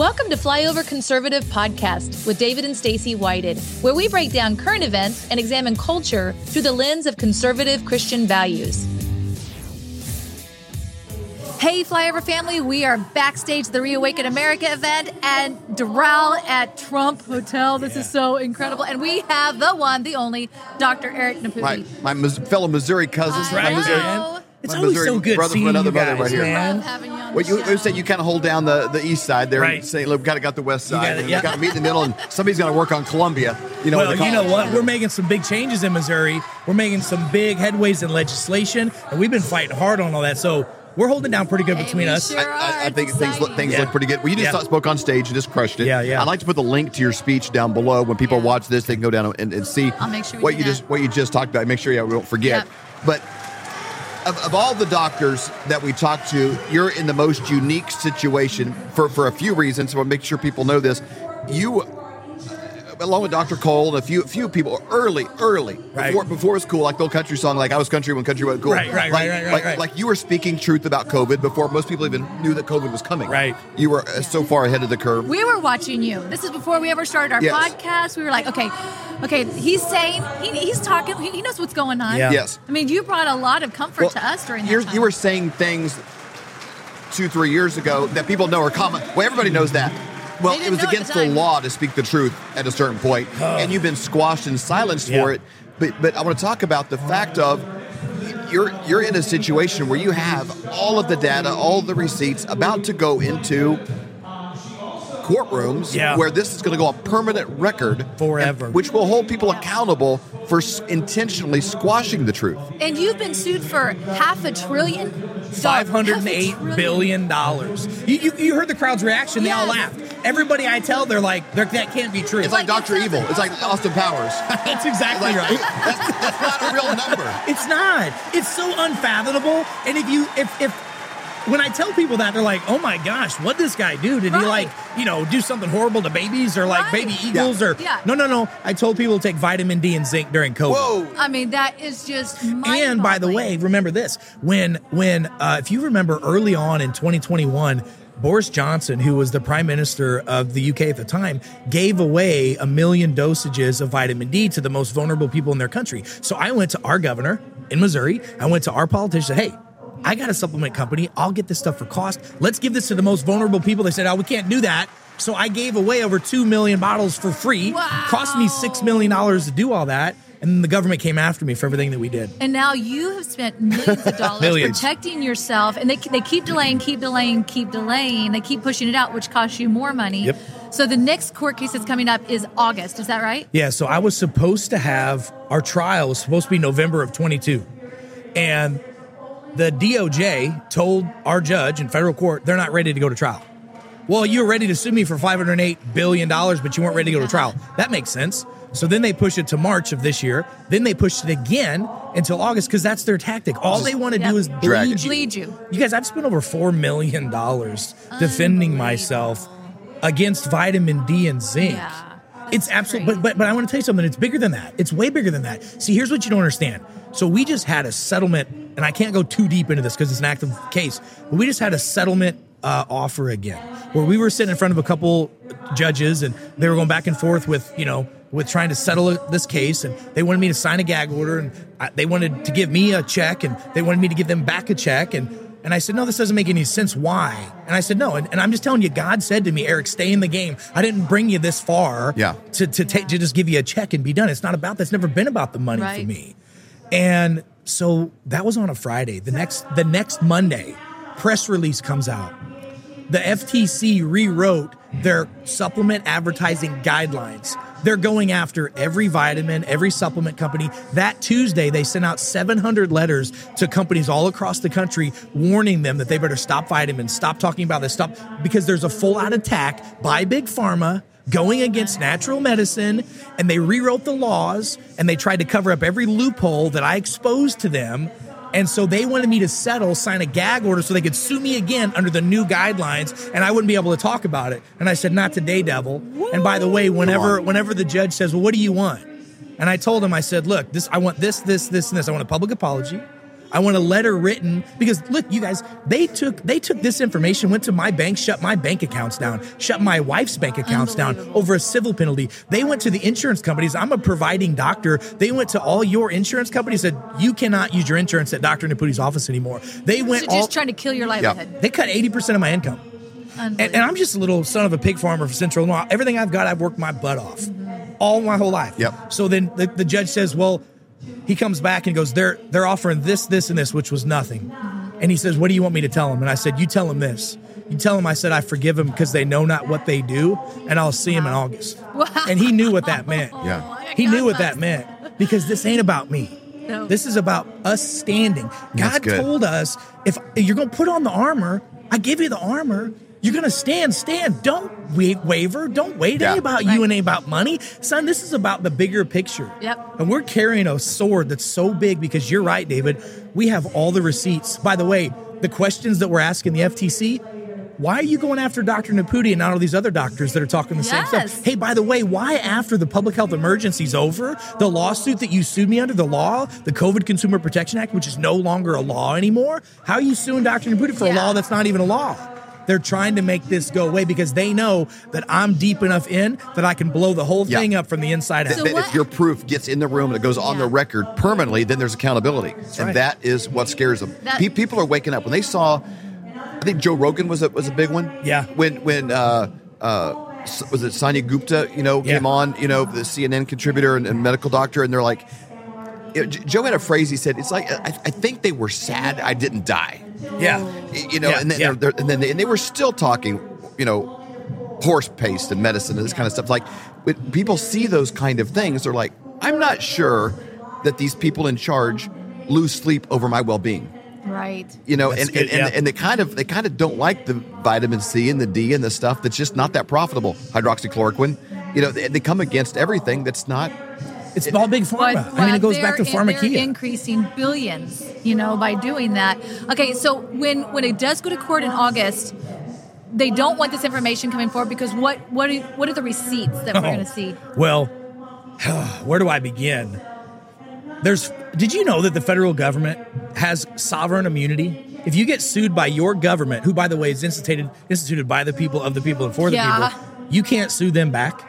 Welcome to Flyover Conservative Podcast with David and Stacy Whited, where we break down current events and examine culture through the lens of conservative Christian values. Hey, Flyover family, we are backstage at the Reawaken America event and Doral at Trump Hotel. This is so incredible. And we have the one, the only, Dr. Eric Nepute. My, my Mis- fellow Missouri cousins. I my know. Missouri, It's my always Missouri so good brother seeing from another you mother guys, right here. man. Love having you on Well, the you, show. you said you kind of hold down the, the east side there. Right. And say, look, we kind of got the west side. got it, and yeah. Got to meet in the middle, and somebody's going to work on Columbia. You know, well, with the you know college. what? We're making some big changes in Missouri. We're making some big headways in legislation, and we've been fighting hard on all that. So we're holding down pretty good Hey, between we us. sure I, I, I are. think It's things look, things Yeah. look pretty good. Well, you just Yeah. spoke on stage and just crushed it. Yeah, yeah. I'd like to put the link to your speech down below. When people Yeah. watch this, they can go down and, and see I'll make sure we what do you that. just what you just talked about. Make sure yeah, we don't forget. Yep. But of, of all the doctors that we talked to, you're in the most unique situation for, for a few reasons. So I'll make sure people know this. You, along with Dr. Cole and a few few people, early, early, Right. before, before it was cool, like the old country song, like I was country when country wasn't cool. Right, right, like, right, right, right, like, right. like you were speaking truth about COVID before most people even knew that COVID was coming. Right. You were uh, so far ahead of the curve. We were watching you. This is before we ever started our Yes. podcast. We were like, okay, okay, he's saying, he, he's talking, he, he knows what's going on. Yeah. Yes. I mean, you brought a lot of comfort Well, to us during that time. You were saying things two, three years ago that people know are common. Well, everybody knows that. Well, it was at the against the law to speak the truth at a certain point, and you've been squashed and silenced Yeah. for it. But but I want to talk about the fact of you're you're in a situation where you have all of the data, all the receipts about to go into courtrooms Yeah. where this is going to go on permanent record Forever. and- which will hold people accountable for s- intentionally squashing the truth. and you've been sued for half a trillion? Five hundred and eight Half a trillion. billion dollars. You, you, you heard the crowd's reaction. They all laughed. Everybody I tell, they're like, they're, that can't be true. It's like Like, Doctor Evil. not- It's like Austin Powers. That's exactly Like, right. that's, that's not a real number. It's not. It's so unfathomable. And if you if if when I tell people that, they're like, "Oh my gosh, what this guy do? Did he like you know do something horrible to babies or like Right. baby eagles or Yeah. no no no? I told people to take vitamin D and zinc during COVID. Whoa. I mean, that is just And by the way, remember this: when when uh, if you remember early on in 2021, Boris Johnson, who was the prime minister of the UK at the time, gave away a million dosages of vitamin D to the most vulnerable people in their country. So I went to our governor in Missouri. I went to our politician. Hey. I got a supplement company. I'll get this stuff for cost. Let's give this to the most vulnerable people. They said, "Oh, we can't do that." So I gave away over two million bottles for free. Wow. Cost me six million dollars to do all that, and then the government came after me for everything that we did. And now you have spent millions of dollars Millions. protecting yourself, and they, they keep delaying, keep delaying, keep delaying. They keep pushing it out, which costs you more money. Yep. So the next court case that's coming up is August. Is that right? Yeah, so I was supposed to have our trial was supposed to be November of 22. And the DOJ told our judge in federal court they're not ready to go to trial. Well, you were ready to sue me for 508 billion dollars, but you weren't ready to go to trial. That makes sense. So then they push it to March of this year. Then they pushed it again until August because that's their tactic. All they want to Yep. do is bleed you. Bleed you. You guys, I've spent over four million dollars defending myself against vitamin D and zinc. Yeah. It's That's absolute, but, but but I want to tell you something. It's bigger than that. It's way bigger than that. See, here's what you don't understand. So we just had a settlement, and I can't go too deep into this because it's an active case. But we just had a settlement uh, offer again, where we were sitting in front of a couple judges, and they were going back and forth with you know with trying to settle this case, and they wanted me to sign a gag order, and I, they wanted to give me a check, and they wanted me to give them back a check, and and I said, no, this doesn't make any sense. Why? And I said, no. And, and I'm just telling you, God said to me, Eric, stay in the game. I didn't bring you this far Yeah. to, to, take, to just give you a check and be done. It's not about that's never been about the money for me. And so that was on a Friday. The next the next Monday, press release comes out. The FTC rewrote their supplement advertising guidelines. They're going after every vitamin, every supplement company. That Tuesday, they sent out 700 letters to companies all across the country warning them that they better stop vitamins, stop talking about this, stop, because there's a full out attack by Big Pharma going against natural medicine. And they rewrote the laws and they tried to cover up every loophole that I exposed to them. And so they wanted me to settle, sign a gag order so they could sue me again under the new guidelines and I wouldn't be able to talk about it. And I said, not today, devil. And by the way, whenever whenever the judge says, Well, what do you want? And I told him, I said, look, this I want this, this, this, and this. I want a public apology. I want a letter written because look, you guys, they took they took this information, went to my bank, shut my bank accounts down, shut my wife's bank accounts down over a civil penalty. They went to the insurance companies. I'm a providing doctor. They went to all your insurance companies said you cannot use your insurance at Dr. Nepute's office anymore. They went So just all trying to kill your livelihood. they cut 80% of my income. And, and I'm just a little son of a pig farmer from Central Illinois. Everything I've got, I've worked my butt off mm-hmm. all my whole life. Yep. So then the, the judge says, well, he comes back and goes, they're they're offering this, this, and this, which was nothing. And he says, what do you want me to tell him? And I said, you tell him this. You tell him I said I forgive him because they know not what they do, and I'll see him in August. And he knew what that meant. Yeah. Oh He knew what that meant because this ain't about me. No. This is about us standing. God told us if you're going to put on the armor, I give you the armor. You're going to stand, stand. Don't wa- waver. Don't wait. It Yeah. ain't about you and ain't about money. Son, this is about the bigger picture. Yep. And we're carrying a sword that's so big because you're right, David. We have all the receipts. By the way, the questions that we're asking the FTC, why are you going after Dr. Nepute and not all these other doctors that are talking the same stuff? Hey, by the way, why after the public health emergency's over, the lawsuit that you sued me under, the law, the COVID Consumer Protection Act, which is no longer a law anymore, how are you suing Dr. Nepute for a law that's not even a law? They're trying to make this go away because they know that I'm deep enough in that I can blow the whole Yeah. thing up from the inside out. So that what- if your proof gets in the room and it goes on Yeah. the record permanently, then there's accountability, and right. that is what scares them. That- people are waking up when they saw. I think Joe Rogan was a was a big one. Yeah. When when uh, uh, was it Sanjay Gupta? You know, Yeah. came on. You know, the CNN contributor and, and medical doctor, and they're like. you know, J- Joe had a phrase. He said, "It's like I, I think they were sad I didn't die." Yeah. Oh. you know, Yeah, and then yeah. they're, they're, and then they, and they were still talking, you know, horse paste and medicine and this kind of stuff. Like, when people see those kind of things, they're like, I'm not sure that these people in charge lose sleep over my well-being. Right. You know, That's and, good, and, and, yeah. and they kind of they kind of don't like the vitamin C and the D and the stuff that's just not that profitable. Hydroxychloroquine. You know, they, they come against everything that's not. It's all big pharma. I mean, it goes back to they're- They're increasing billions, you know, by doing that. Okay, so when when it does go to court in August, they don't want this information coming forward because what what are, what are the receipts that we're Oh. going to see? Well, where do I begin? There's did you know that the federal government has sovereign immunity? If you get sued by your government, who by the way is instituted instituted by the people of the people and for the Yeah. people, you can't sue them back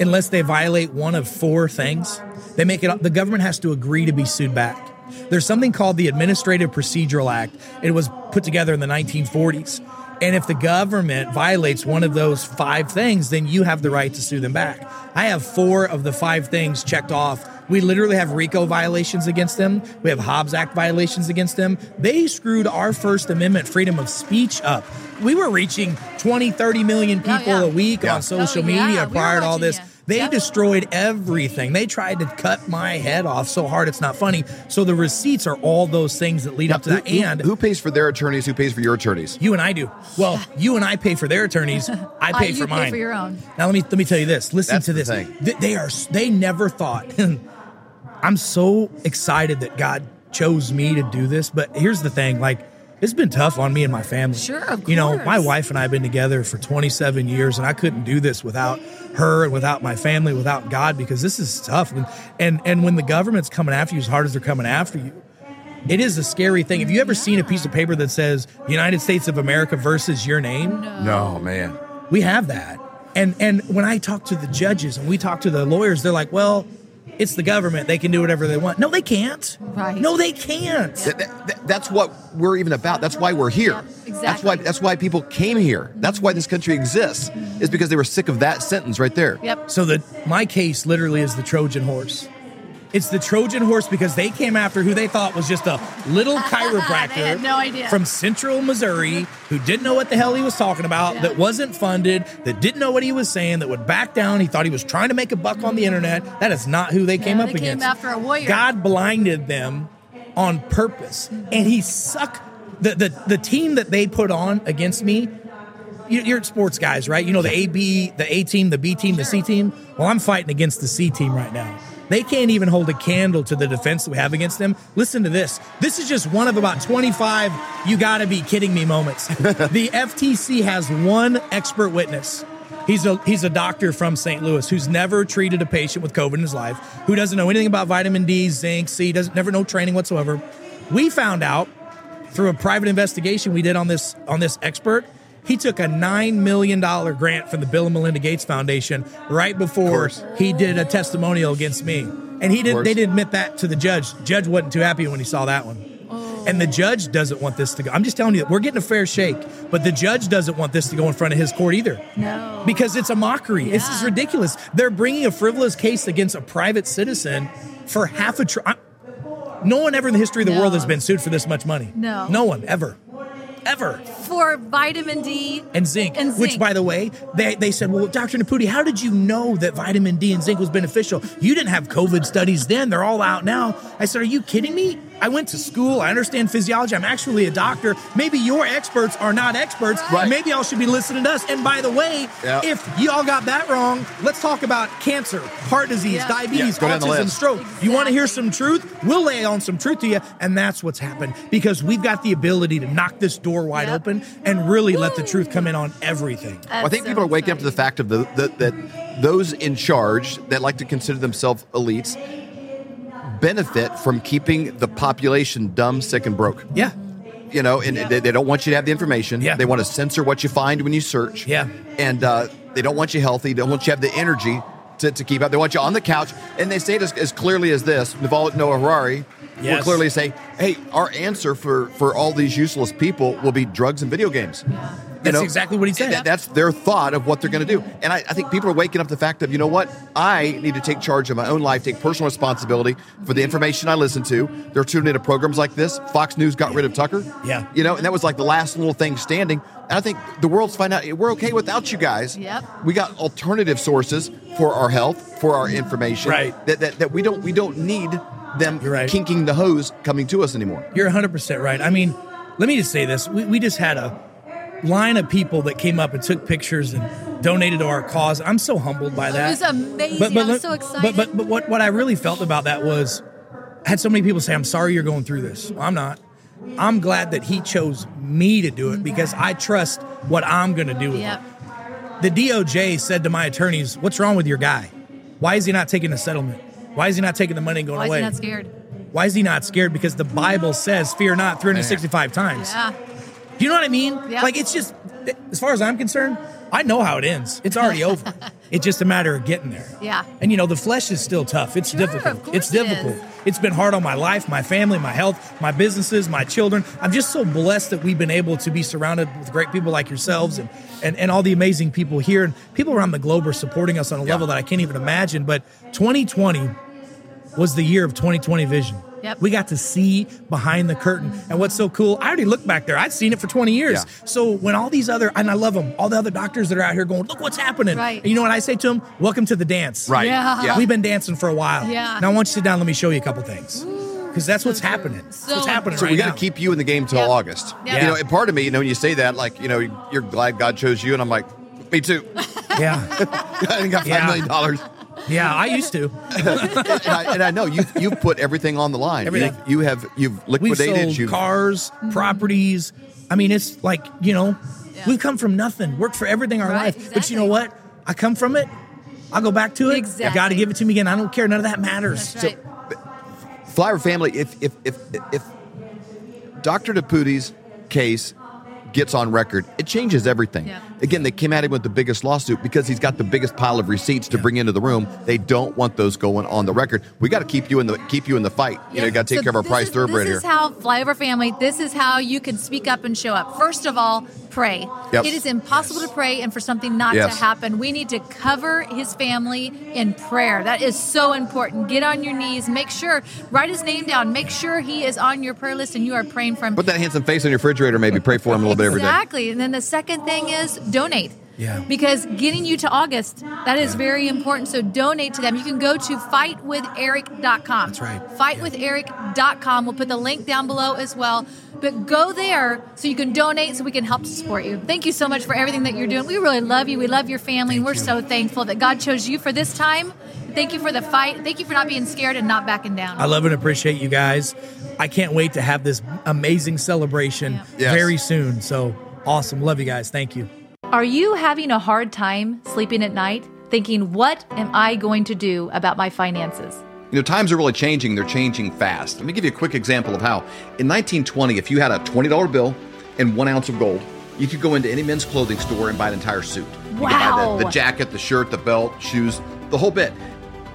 unless they violate one of four things. They make it the government has to agree to be sued back. There's something called the Administrative Procedural Act. It was put together in the 1940s. And if the government violates one of those five things, then you have the right to sue them back. I have four of the five things checked off. We literally have RICO violations against them. We have Hobbs Act violations against them. They screwed our First Amendment freedom of speech up. We were reaching 20, 30 million Yeah, people yeah. a week Yeah. on social Oh, yeah, media we prior to all this. you. They Yep. destroyed everything. They tried to cut my head off so hard it's not funny. So the receipts are all those things that lead up to that. who, And who pays for their attorneys? Who pays for your attorneys? you and I do. Well, you and I pay for their attorneys. I Uh, pay you for pay mine. for your own. Now let me let me tell you this. Listen That's to this. thing. Th- They are they never thought. I'm so excited that God chose me to do this. But here's the thing, like it's been tough on me and my family. Sure, of course. You know, my wife and I have been together for 27 years, and I couldn't do this without her and without my family, without God, because this is tough. And and, and when the government's coming after you as hard as they're coming after you, it is a scary thing. Have you ever seen a piece of paper that says United States of America versus your name? No, man. We have that. And and when I talk to the judges and we talk to the lawyers, they're like, "Well, it's the government. They can do whatever they want." No, they can't. Right. No, they can't. That- that- that- that's what we're even about. That's why we're here. Yeah, That's why. That's why people came here. That's why this country exists. Is because they were sick of that sentence right there. Yep. So that my case literally is the Trojan horse. It's the Trojan horse because they came after who they thought was just a little chiropractor no from Central Missouri who didn't know what the hell he was talking about, Yeah. that wasn't funded, that didn't know what he was saying, that would back down. He thought he was trying to make a buck on the internet. That is not who they came Yeah, up they came against. after a warrior. God blinded them on purpose, and he sucked the the the team that they put on against me you- you're sports guys, right? You know the A, B, the A team, the B team, the C team. Well, I'm fighting against the C team right now. They can't even hold a candle to the defense that we have against them. Listen to this. This is just one of about 25 you gotta be kidding me moments. the FTC has one expert witness. He's a he's a doctor from St. Louis who's never treated a patient with COVID in his life, who doesn't know anything about vitamin D, zinc, C, doesn't never know training whatsoever. We found out through a private investigation we did on this on this expert. He took a nine million dollar grant from the Bill and Melinda Gates Foundation right before he did a testimonial against me, and he didn't. They didn't admit that to the judge. Judge wasn't too happy when he saw that one. Oh. And the judge doesn't want this to go. I'm just telling you, that we're getting a fair shake, but the judge doesn't want this to go in front of his court either No. because it's a mockery. This is ridiculous. They're bringing a frivolous case against a private citizen for half a tr- I- No one ever in the history of the No. world has been sued for this much money. No. No one ever. Ever. for vitamin D And zinc, And which by the way, they, they said, well, Dr. Nepute, how did you know that vitamin D and zinc was beneficial? You didn't have COVID studies then. They're all out now. I said, are you kidding me? I went to school. I understand physiology. I'm actually a doctor. Maybe your experts are not experts. Right. Maybe y'all should be listening to us. And by the way, Yeah. if y'all got that wrong, let's talk about cancer, heart disease, Yeah. diabetes, Yeah, go down the autism, stroke. You want to hear some truth? We'll lay on some truth to you. And that's what's happened because we've got the ability to knock this door wide Yep. open and really let the truth come in on everything. Well, I think people are waking up to the fact of the, the that those in charge that like to consider themselves elites benefit from keeping the population dumb, sick, and broke. Yeah. You know, and they, they don't want you to have the information. Yeah. They want to censor what you find when you search. Yeah. And uh, they don't want you healthy. They don't want you to have the energy to, to keep up. They want you on the couch. And they say it as, as clearly as this Yuval Noah Harari will Yes. clearly say, hey, our answer for, for all these useless people will be drugs and video games. You That's exactly what he said. That- that's their thought of what they're going to do. And I, I think people are waking up to the fact of, you know what? I need to take charge of my own life, take personal responsibility for the information I listen to. They're tuning into programs like this. Fox News got rid of Tucker. Yeah. You know, and that was like the last little thing standing. And I think the world's finding out we're okay without you guys. Yep. We got alternative sources for our health, for our information. Right. That, that, that we don't we don't need them right. kinking the hose coming to us anymore. You're 100% right. I mean, let me just say this. We, we just had a line of people that came up and took pictures and donated to our cause. I'm so humbled by that. It was amazing. I'm so excited. But, but, but what, what I really felt about that was I had so many people say, I'm sorry you're going through this. Well, I'm not. I'm glad that he chose me to do it because I trust what I'm going to do with Yep. it. The DOJ said to my attorneys, What's wrong with your guy? Why is he not taking a settlement? Why is he not taking the money and going Why is away? he not scared? Why is he not scared? Because the Bible says, "Fear not," 365 times. Yeah. Do you know what I mean? Yeah. Like it's just, as far as I'm concerned, I know how it ends. It's already over. It's just a matter of getting there. Yeah. And you know, the flesh is still tough. It's Sure, difficult. It's difficult. is. It's been hard on my life, my family, my health, my businesses, my children. I'm just so blessed that we've been able to be surrounded with great people like yourselves and, and, and all the amazing people here. And people around the globe are supporting us on a level that I can't even imagine. But 2020 was the year of 2020 vision. Yep. We got to see behind the curtain. And what's so cool, I already looked back there. I'd seen it for 20 years. Yeah. So when all these other, and I love them, all the other doctors that are out here going, look what's happening. Right. And you know what I say to them? Welcome to the dance. Right. Yeah. Yeah. We've been dancing for a while. Yeah. Now I want you to sit down. Let me show you a couple things. Because that's what's happening. So what's happening So right we got to keep you in the game till Yep. August. Yep. You know, and part of me, you know, when you say that, like, you know, you're glad God chose you, and I'm like, me too. Yeah. I ain't got five Yeah. million dollars, Yeah, I used to. and, I, and I know you you've put everything on the line. Everything. You've, you have you've We've liquidated. sold You've cars, mm-hmm. properties. I mean, it's like, you know, Yeah. we've come from nothing, worked for everything our Right, life. But you know what? I come from it. I'll go back to it. Exactly. Got to give it to me again. I don't care. None of that matters. That's right. Flyer family. If if if if Dr. Nepute's case gets on record, it changes everything. Yeah. Again, they came at him with the biggest lawsuit because he's got the biggest pile of receipts to bring into the room. They don't want those going on the record. We got to keep you in the keep you in the fight. You know, you got to take So care of our this price is- thoroughbred This here. is how Flyover Family. This is how you can speak up and show up. First of all, pray. Yep. It is impossible to pray and for something not Yes. to happen. We need to cover his family in prayer. That is so important. Get on your knees. Make sure write his name down. Make sure he is on your prayer list and you are praying for him. Put that handsome face on your refrigerator. Maybe pray for him a little bit every day. Exactly. And then the second thing is donate. Yeah. Because getting you to August, that is very important. So donate to them. You can go to fightwitheric.com. That's right. Fightwitheric.com. We'll put the link down below as well. But go there so you can donate so we can help support you. Thank you so much for everything that you're doing. We really love you. We love your family. and we're so thankful that God chose you for this time. Thank you for the fight. Thank you for not being scared and not backing down. I love and appreciate you guys. I can't wait to have this amazing celebration Yeah. Yes. very soon. So awesome. Love you guys. Thank you. Are you having a hard time sleeping at night, thinking, what am I going to do about my finances? You know, times are really changing. They're changing fast. Let me give you a quick example of how. In 1920, if you had a $20 bill and one ounce of gold, you could go into any men's clothing store and buy an entire suit. You could buy Wow. the, the jacket, the shirt, the belt, shoes, the whole bit.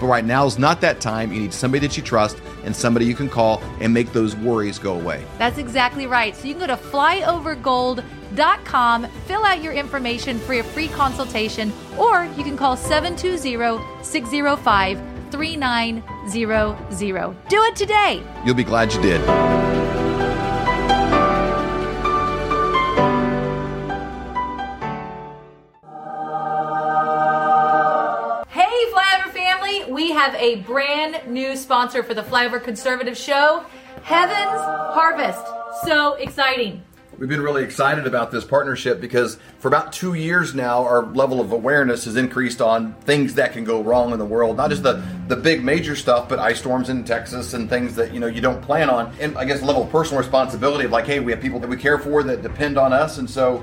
But right now is not that time. You need somebody that you trust and somebody you can call and make those worries go away. That's exactly right. So you can go to flyovergold.com, fill out your information for a free consultation, or you can call 720 605 3900. Do it today. You'll be glad you did. We have a brand new sponsor for the Flyover Conservative Show Heaven's Harvest. So exciting. We've been really excited about this partnership because for about two years now, our level of awareness has increased on things that can go wrong in the world. Not just the, the big major stuff, but ice storms in Texas and things that you know you don't plan on. And I guess level of personal responsibility of like, hey, we have people that we care for that depend on us, and so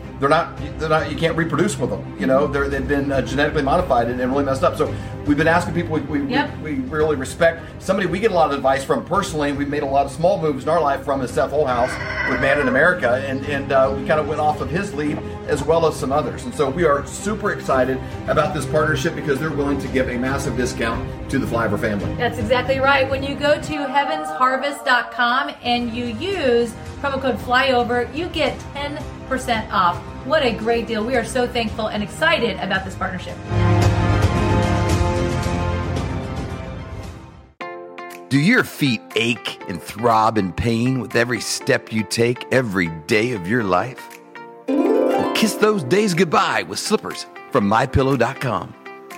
they're not they're not you can't reproduce with them you know they're, they've been uh, genetically modified and, and really messed up so we've been asking people we, we, Yep. we, we really respect somebody we get a lot of advice from personally we've made a lot of small moves in our life from is Seth Holehouse with Man in America and, and uh, we kind of went off of his lead as well as some others and so we are super excited about this partnership because they're willing to give a massive discount to the Flyover family That's exactly right. When you go to heavensharvest.com and you use promo code FLYOVER, you get 10% off. What a great deal. We are so thankful and excited about this partnership. Do your feet ache and throb in pain with every step you take every day of your life? Well, kiss those days goodbye with slippers from mypillow.com.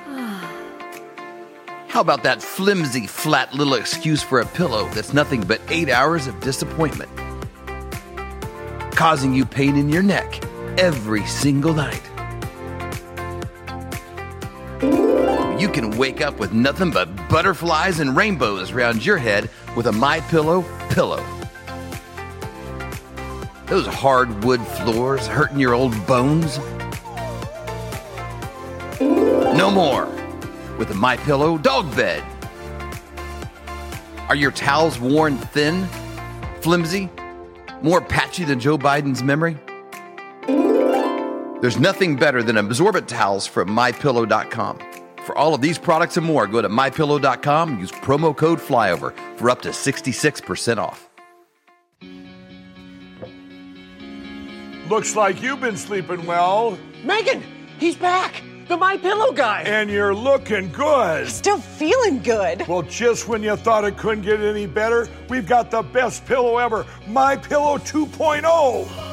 How about that flimsy, flat little excuse for a pillow that's nothing but eight hours of disappointment? Causing you pain in your neck every single night. You can wake up with nothing but butterflies and rainbows around your head with a My Pillow pillow. Those hardwood floors hurting your old bones? No more with a My Pillow dog bed. Are your towels worn thin, flimsy, more patchy than Joe Biden's memory? There's nothing better than absorbent towels from mypillow.com. For all of these products and more, go to mypillow.com and use promo code FLYOVER for up to 66% off. Looks like you've been sleeping well, Megan, he's back. The My Pillow guy. and you're looking good. Still feeling good. Well, just when you thought it couldn't get any better, we've got the best pillow ever, My Pillow 2.0.